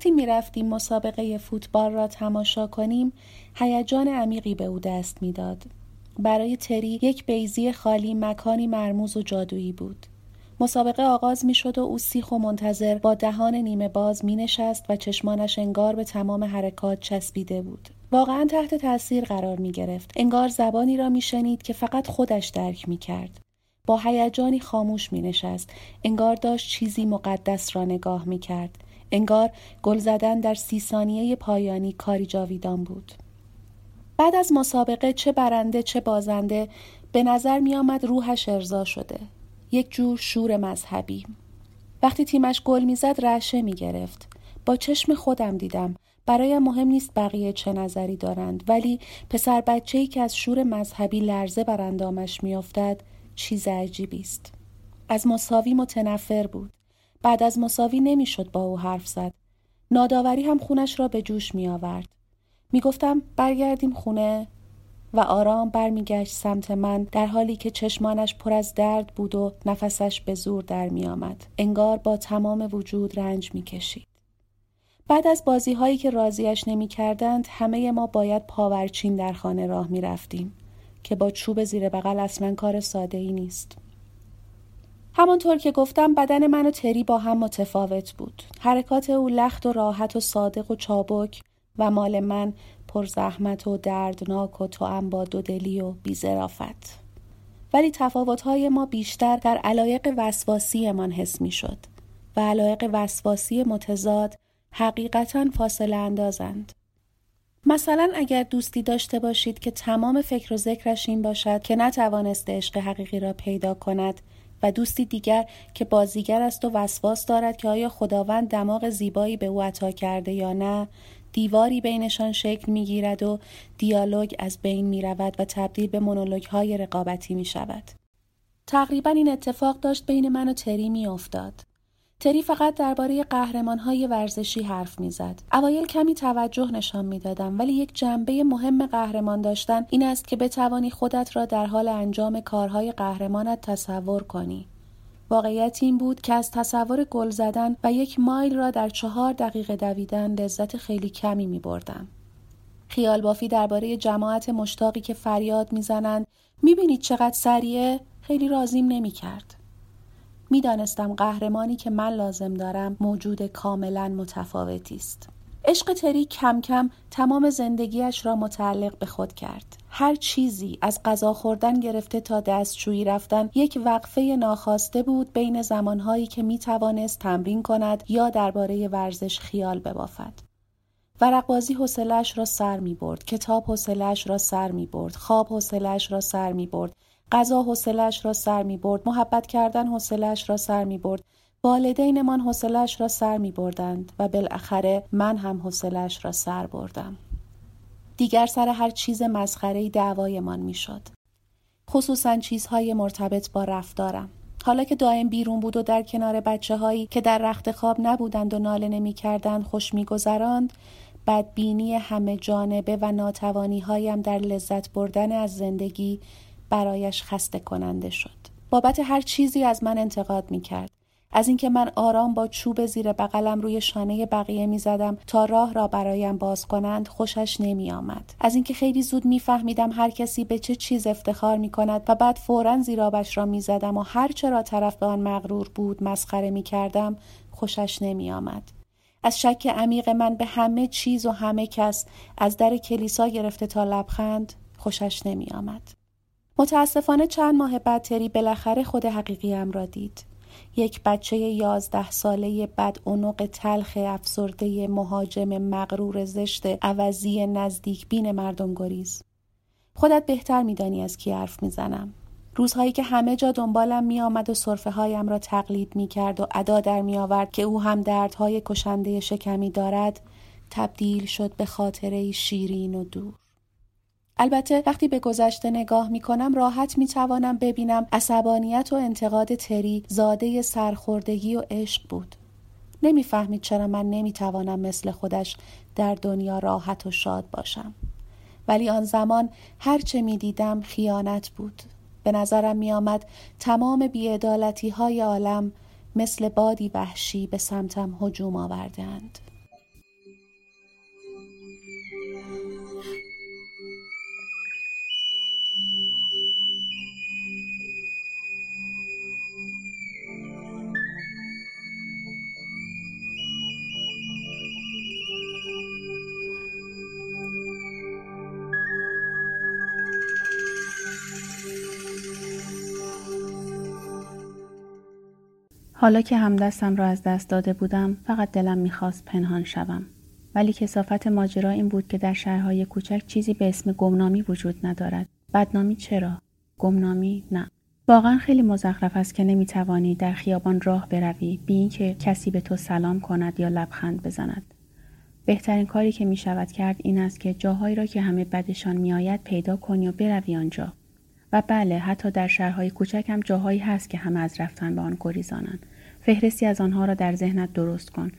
وقتی می‌رفتیم مسابقه فوتبال را تماشا کنیم هیجان عمیقی به او دست می‌داد برای تری یک بیزی خالی مکانی مرموز و جادویی بود مسابقه آغاز می شد و او سیخ و منتظر با دهان نیمه باز می نشست و چشمانش انگار به تمام حرکات چسبیده بود. واقعا تحت تاثیر قرار می گرفت. انگار زبانی را می شنید که فقط خودش درک می کرد. با هیجانی خاموش می نشست. انگار داشت چیزی مقدس را نگاه می کرد. انگار گل زدن در سی ثانیه پایانی کاری جاویدان بود. بعد از مسابقه چه برنده چه بازنده به نظر می آمد روحش ارضا شده. یک جور شور مذهبی. وقتی تیمش گل می‌زد رعشه می گرفت. با چشم خودم دیدم برایم مهم نیست بقیه چه نظری دارند ولی پسر بچه ای که از شور مذهبی لرزه بر اندامش میافتد چیز عجیبی است از مساوی متنفر بود بعد از مساوی نمی‌شد با او حرف زد ناداوری هم خونش را به جوش می آورد می گفتم برگردیم خونه و آرام برمیگشت سمت من در حالی که چشمانش پر از درد بود و نفسش به زور در می آمد. انگار با تمام وجود رنج می کشید. بعد از بازی هایی که راضیش نمی کردند همه ما باید پاورچین در خانه راه می رفتیم که با چوب زیر بغل اصلا کار ساده ای نیست. همانطور که گفتم بدن من و تری با هم متفاوت بود. حرکات او لخت و راحت و صادق و چابک و مال من پر زحمت و دردناک و تو با دودلی و بیزرافت. ولی تفاوتهای ما بیشتر در علایق وسواسی من حس می شد و علایق وسواسی متضاد حقیقتا فاصله اندازند. مثلا اگر دوستی داشته باشید که تمام فکر و ذکرش این باشد که نتوانسته عشق حقیقی را پیدا کند و دوستی دیگر که بازیگر است و وسواس دارد که آیا خداوند دماغ زیبایی به او عطا کرده یا نه دیواری بینشان شکل می گیرد و دیالوگ از بین می رود و تبدیل به مونولوگ های رقابتی می شود. تقریبا این اتفاق داشت بین من و تری می افتاد. تری فقط درباره قهرمان های ورزشی حرف می‌زد. اوایل کمی توجه نشان می‌دادم ولی یک جنبه مهم قهرمان داشتن این است که بتوانی خودت را در حال انجام کارهای قهرمانت تصور کنی. واقعیت این بود که از تصور گل زدن و یک مایل را در چهار دقیقه دویدن لذت خیلی کمی می بردم. خیال بافی درباره جماعت مشتاقی که فریاد می‌زنند می‌بینید چقدر سریعه خیلی رازیم نمی کرد. می‌دانستم قهرمانی که من لازم دارم موجود کاملا متفاوتی است. عشق تری کم کم تمام زندگیش را متعلق به خود کرد. هر چیزی از غذا خوردن گرفته تا دستشویی رفتن یک وقفه ناخواسته بود بین زمانهایی که می توانست تمرین کند یا درباره ورزش خیال ببافد. ورق بازی حوصلهاش را سر می برد، کتاب حوصلهاش را سر می برد، خواب حوصلهاش را سر می برد، غذا حوصلهاش را سر می برد، محبت کردن حوصلهاش را سر می برد، والدینمان حوصلهاش را سر می بردند و بالاخره من هم حوصلهاش را سر بردم. دیگر سر هر چیز مسخره دعوایمان می‌شد. خصوصا چیزهای مرتبط با رفتارم. حالا که دائم بیرون بود و در کنار بچه هایی که در رخت خواب نبودند و ناله نمی کردند خوش می گذراند بدبینی همه جانبه و ناتوانی هایم در لذت بردن از زندگی برایش خسته کننده شد. بابت هر چیزی از من انتقاد می کرد. از اینکه من آرام با چوب زیر بغلم روی شانه بقیه می زدم تا راه را برایم باز کنند خوشش نمی آمد. از اینکه خیلی زود میفهمیدم هر کسی به چه چیز افتخار می کند و بعد فورا زیرابش را می زدم و هر چرا طرف به آن مغرور بود مسخره می کردم خوشش نمی آمد. از شک عمیق من به همه چیز و همه کس از در کلیسا گرفته تا لبخند خوشش نمی آمد. متاسفانه چند ماه بعد تری بالاخره خود حقیقیم را دید. یک بچه یازده ساله بد اونق تلخ افسرده مهاجم مغرور زشت عوضی نزدیک بین مردم گریز خودت بهتر میدانی از کی حرف می‌زنم روزهایی که همه جا دنبالم می آمد و صرفه هایم را تقلید می کرد و ادا در می آورد که او هم دردهای کشنده شکمی دارد تبدیل شد به خاطره شیرین و دور. البته وقتی به گذشته نگاه می کنم راحت می توانم ببینم عصبانیت و انتقاد تری زاده سرخوردگی و عشق بود. نمی‌فهمید چرا من نمی توانم مثل خودش در دنیا راحت و شاد باشم. ولی آن زمان هرچه می دیدم خیانت بود. به نظرم می آمد تمام بیعدالتی های عالم مثل بادی وحشی به سمتم هجوم آوردند. حالا که همدستم را از دست داده بودم فقط دلم می‌خواست پنهان شوم. ولی کسافت ماجرا این بود که در شهرهای کوچک چیزی به اسم گمنامی وجود ندارد. بدنامی چرا؟ گمنامی نه. واقعا خیلی مزخرف است که نمی‌توانی در خیابان راه بروی بی اینکه کسی به تو سلام کند یا لبخند بزند. بهترین کاری که می شود کرد این است که جاهایی را که همه بدشان میآید پیدا کنی و بروی آنجا. و بله حتی در شهرهای کوچک هم جاهایی هست که همه از رفتن به آن گریزانند. فهرستی از آنها را در ذهنت درست کن.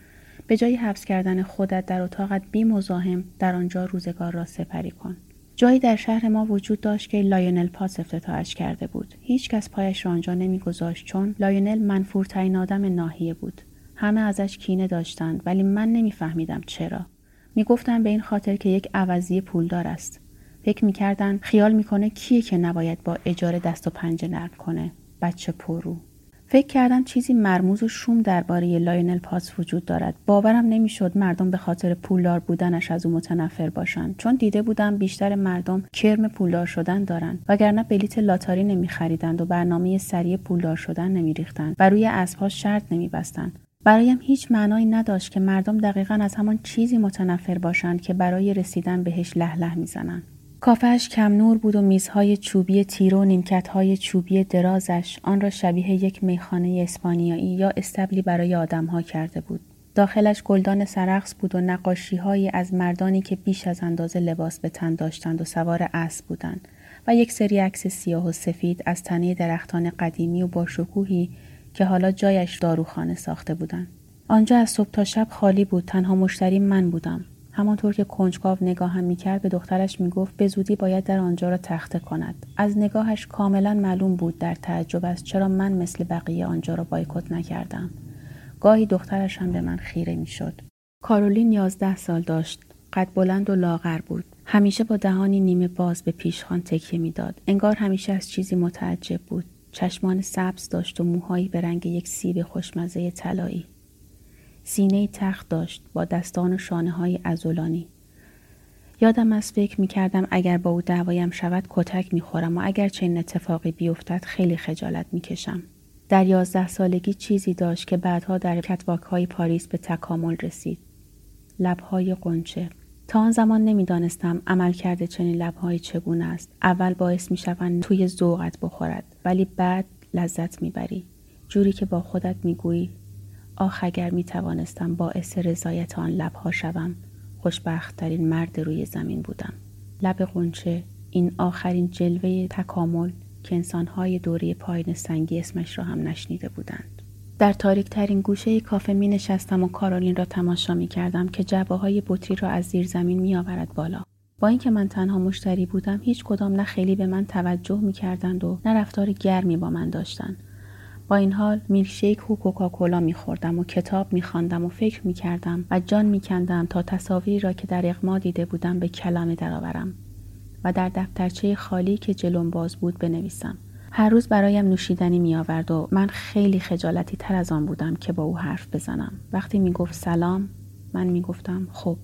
به جای حبس کردن خودت در اتاقت بی مزاحم در آنجا روزگار را سپری کن. جایی در شهر ما وجود داشت که لایونل پاتس افتتاحش کرده بود. هیچ کس پایش را آنجا نمیگذاشت چون لایونل منفورترین آدم ناحیه بود. همه ازش کینه داشتند ولی من نمیفهمیدم چرا. می‌گفتن به این خاطر که یک عوضی پولدار است. فکر می‌کردن خیال می‌کنه کیه که نباید با اجاره دست و پنجه نرم کنه. بچه پرو. فکر کردم چیزی مرموز و شوم درباره لایونل پاتس وجود دارد. باورم نمی‌شد مردم به خاطر پولدار بودنش از او متنفر باشند چون دیده بودم بیشتر مردم کرم پولدار شدن دارند وگرنه بلیت لاتاری نمیخریدند و برنامه سریع پولدار شدن نمیریختند. و روی اسبها شرط نمیبستند برایم هیچ معنایی نداشت که مردم دقیقا از همان چیزی متنفر باشند که برای رسیدن بهش له‌له می‌زنند کافهش کم نور بود و میزهای چوبی تیرو و نیمکتهای چوبی درازش آن را شبیه یک میخانه اسپانیایی یا استبلی برای آدمها کرده بود. داخلش گلدان سرخص بود و نقاشیهایی از مردانی که بیش از اندازه لباس به تن داشتند و سوار اسب بودند و یک سری عکس سیاه و سفید از تنه درختان قدیمی و باشکوهی که حالا جایش داروخانه ساخته بودند. آنجا از صبح تا شب خالی بود تنها مشتری من بودم همانطور که کنجکاو نگاهم می‌کرد به دخترش می‌گفت به زودی باید در آنجا را تخته کند. از نگاهش کاملا معلوم بود در تعجب است چرا من مثل بقیه آنجا را بایکوت نکردم. گاهی دخترش هم به من خیره می‌شد. کارولین یازده سال داشت قد بلند و لاغر بود. همیشه با دهانی نیمه باز به پیشخان تکیه می‌داد. انگار همیشه از چیزی متعجب بود. چشمان سبز داشت و موهایی به رنگ یک سیب خوشمزه طلایی. سینه تخت داشت با دستان و شانه های ازولانی. یادم از فکر می کردم اگر با او دعوایم شود کتک می خورم و اگر چنین اتفاقی بیفتد خیلی خجالت می کشم. در یازده سالگی چیزی داشت که بعدها در کتواک های پاریس به تکامل رسید. لبهای قنچه. تا آن زمان نمی‌دانستم عمل کرده چنین لبهایی چگونه است. اول باعث می شوند توی ذوقت بخورد ولی بعد لذت می‌بری. جوری که با خودت می‌گویی آخ اگر می توانستم باعث رضایت آن لبها شوم خوشبختترین مرد روی زمین بودم لب قنچه این آخرین جلوه تکامل که انسانهای دوره پایین سنگی اسمش را هم نشنیده بودند در تاریک ترین گوشه کافه می نشستم و کارولین را تماشا می کردم که جبه های بطری را از زیر زمین می آورد بالا. با اینکه من تنها مشتری بودم هیچ کدام نه خیلی به من توجه می کردند و نه رفتار گرمی با من داشتند. این حال میلشیک و کوکاکولا میخوردم و کتاب میخواندم و فکر می‌کردم و جان میکندم تا تصاویری را که در اقما دیده بودم به کلمه درآورم و در دفترچه خالی که جلوم باز بود بنویسم. هر روز برایم نوشیدنی می آورد و من خیلی خجالتی تر از آن بودم که با او حرف بزنم. وقتی می گفت سلام من می گفتم خب.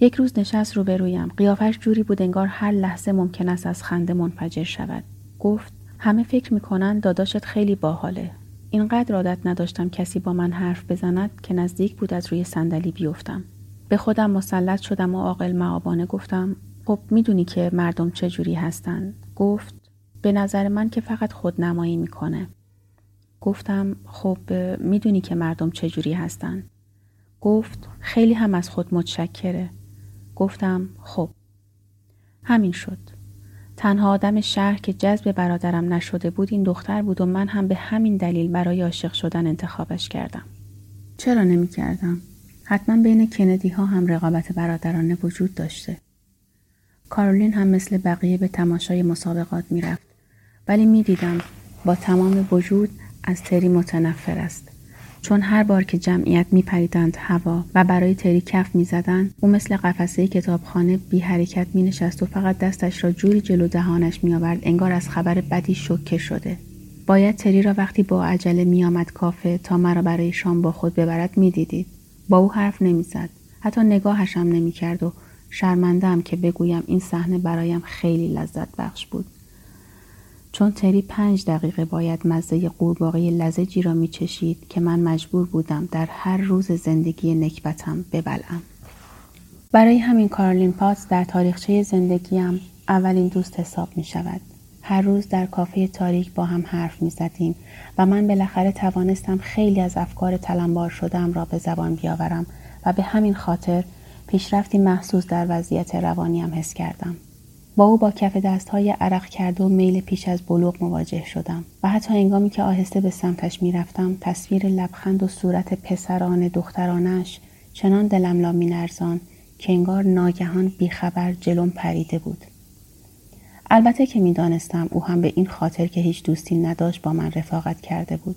یک روز نشست روبرویم. قیافش جوری بود انگار هر لحظه ممکن است از خنده منفجر شود. گفت همه فکر می‌کنن داداشت خیلی باحاله. اینقدر عادت نداشتم کسی با من حرف بزند که نزدیک بود از روی صندلی بیفتم. به خودم مسلط شدم و عاقل معابانه گفتم خب می‌دونی که مردم چه جوری هستن؟ گفت به نظر من که فقط خود نمایی می‌کنه. گفتم خب می‌دونی که مردم چه جوری هستن؟ گفت خیلی هم از خود متشکره. گفتم خب. همین شد. تنها آدم شهر که جذب برادرم نشده بود این دختر بود و من هم به همین دلیل برای عاشق شدن انتخابش کردم. چرا نمی کردم؟ حتما بین کندی ها هم رقابت برادرانه وجود داشته. کارولین هم مثل بقیه به تماشای مسابقات می‌رفت ولی می‌دیدم با تمام وجود از تری متنفر است. چون هر بار که جمعیت میپریدند هوا و برای تری کف می‌زدند او مثل قفسه کتابخانه بی حرکت می نشست و فقط دستش را جوری جلو دهانش می آورد انگار از خبر بدی شوکه شده. باید تری را وقتی با عجله میآمد کافه تا مرا برای شام با خود ببرد می‌دیدید. با او حرف نمی‌زد. حتی نگاهشم نمی‌کرد و شرمندم که بگویم این صحنه برایم خیلی لذت بخش بود. چون تری پنج دقیقه باید مزه قورباغه لزجی را میچشید که من مجبور بودم در هر روز زندگی نکبتم ببلم. برای همین کارلین پاتس در تاریخچه زندگیم اولین دوست حساب می شود. هر روز در کافه تاریک با هم حرف می زدیم و من بالاخره توانستم خیلی از افکار تلمبار شدم را به زبان بیاورم و به همین خاطر پیشرفتی محسوس در وضعیت روانیم حس کردم. با او با کف دست های عرق کرده و میل پیش از بلوغ مواجه شدم و حتی هنگامی که آهسته به سمتش می‌رفتم تصویر لبخند و صورت پسران دخترانش چنان دلم را مینرزان که انگار ناگهان بیخبر جلوم پریده بود. البته که می‌دانستم او هم به این خاطر که هیچ دوستی نداشت با من رفاقت کرده بود.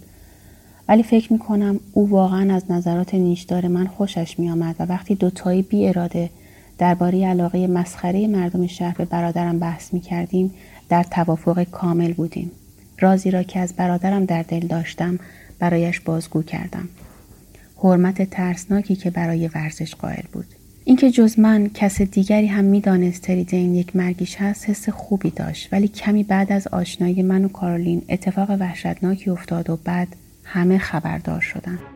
ولی فکر می کنم او واقعا از نظرات نیشدار من خوشش می آمد و وقتی دوتایی بی اراده درباره علاقه مسخره مردم شهر به برادرم بحث می کردیم در توافق کامل بودیم. رازی را که از برادرم در دل داشتم برایش بازگو کردم. حرمت ترسناکی که برای ورزش قائل بود. اینکه جز من کس دیگری هم می‌دانست تریدین یک مرگیش هست حس خوبی داشت ولی کمی بعد از آشنایی من و کارولین اتفاق وحشتناکی افتاد و بعد همه خبردار شدند.